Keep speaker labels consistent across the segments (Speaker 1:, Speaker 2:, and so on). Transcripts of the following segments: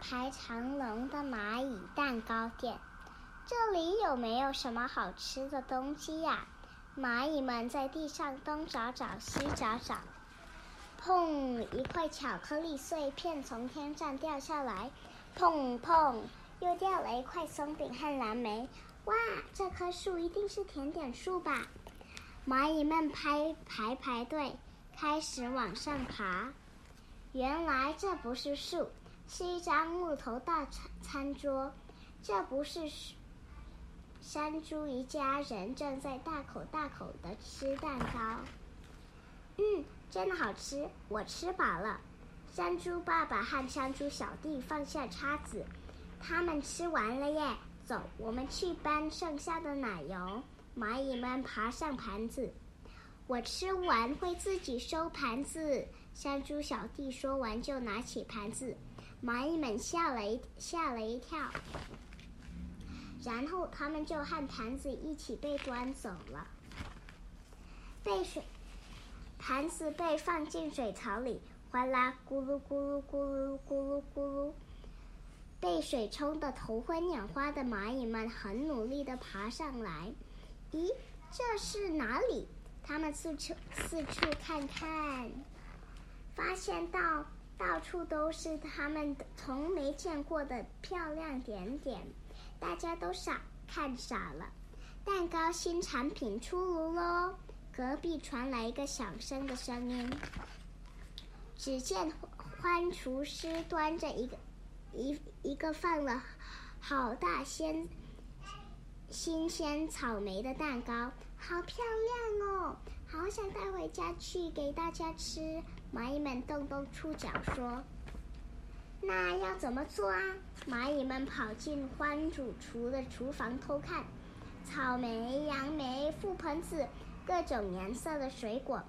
Speaker 1: 排长龙的蚂蚁蛋糕店，这里有没有什么好吃的东西呀？蚂蚁们在地上东找找西找找，砰！一块巧克力碎片从天上掉下来，砰砰！又掉了一块松饼和蓝莓。哇，这棵树一定是甜点树吧？蚂蚁们排排排队，开始往上爬。原来这不是树。是一张木头大餐餐桌，这不是山猪一家人正在大口大口的吃蛋糕。嗯，真好吃，我吃饱了。山猪爸爸和山猪小弟放下叉子，他们吃完了耶。走，我们去搬剩下的奶油。蚂蚁们爬上盘子，我吃完会自己收盘子。山猪小弟说完就拿起盘子。蚂蚁们吓了一吓了一跳，然后他们就和盘子一起被端走了。被水盘子被放进水槽里，哗啦咕噜咕噜咕噜咕噜咕噜，被水冲得头昏眼花的蚂蚁们很努力的爬上来。咦，这是哪里？他们四处四处看看，发现到。到处都是他们从没见过的漂亮点点，大家都傻看傻了。蛋糕新产品出炉喽！隔壁传来一个响声的声音。只见欢厨师端着一个一一个放了好大鲜新鲜草莓的蛋糕，好漂亮哦！好想带回家去给大家吃。蚂蚁们动动触角说：“那要怎么做啊？”蚂蚁们跑进欢主厨的厨房偷看，草莓、杨梅、覆盆子，各种颜色的水果，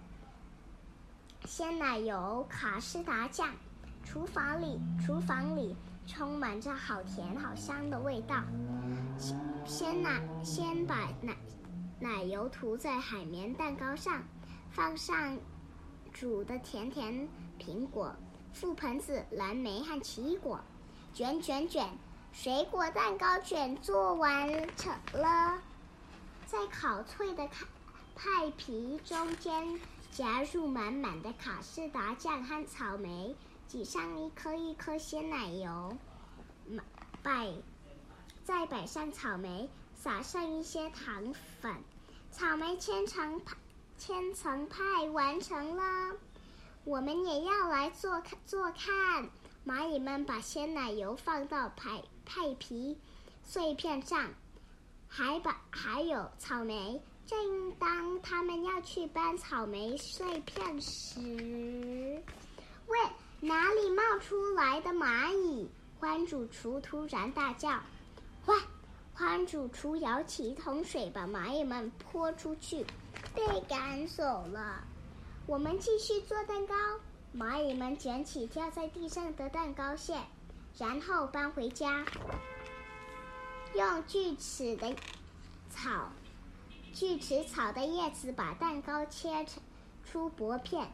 Speaker 1: 鲜奶油、卡士达酱。厨房里，厨房里充满着好甜好香的味道。先奶，先把奶奶油涂在海绵蛋糕上，放上。煮的甜甜苹果、覆盆子、蓝莓和奇异果，卷卷卷，水果蛋糕卷做完成了。在烤脆的派派皮中间夹入满满的卡士达酱和草莓，挤上一颗一颗鲜奶油，摆再摆上草莓，撒上一些糖粉，草莓千层派。千层派完成了，我们也要来做看做看。蚂蚁们把鲜奶油放到派派皮碎片上，还把还有草莓。正当他们要去搬草莓碎片时，喂，哪里冒出来的蚂蚁？欢主厨突然大叫：“欢！”欢主厨舀起一桶水，把蚂蚁们泼出去。被赶走了。我们继续做蛋糕。蚂蚁们捡起掉在地上的蛋糕屑，然后搬回家。用锯齿的草，锯齿草的叶子把蛋糕切成出薄片，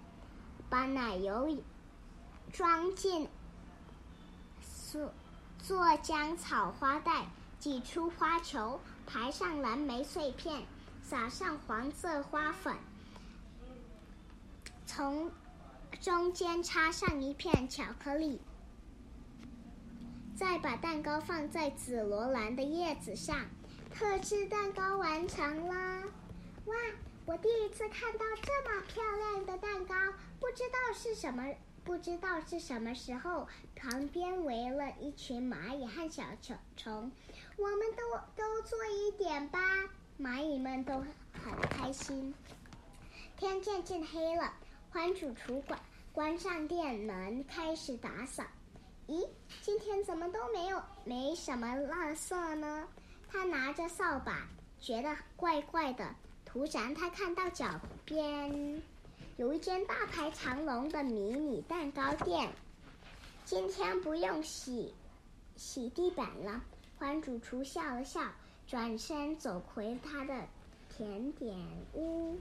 Speaker 1: 把奶油装进做做浆草花袋，挤出花球，排上蓝莓碎片。撒上黄色花粉，从中间插上一片巧克力，再把蛋糕放在紫罗兰的叶子上，特制蛋糕完成啦！哇，我第一次看到这么漂亮的蛋糕，不知道是什么，不知道是什么时候，旁边围了一群蚂蚁和小虫虫，我们都都做一点吧。蚂蚁们都很开心。天渐渐黑了，欢主厨关关上店门，开始打扫。咦，今天怎么都没有没什么垃圾呢？他拿着扫把，觉得怪怪的。突然，他看到脚边有一间大排长龙的迷你蛋糕店。今天不用洗洗地板了。欢主厨笑了笑。转身走回他的甜点屋。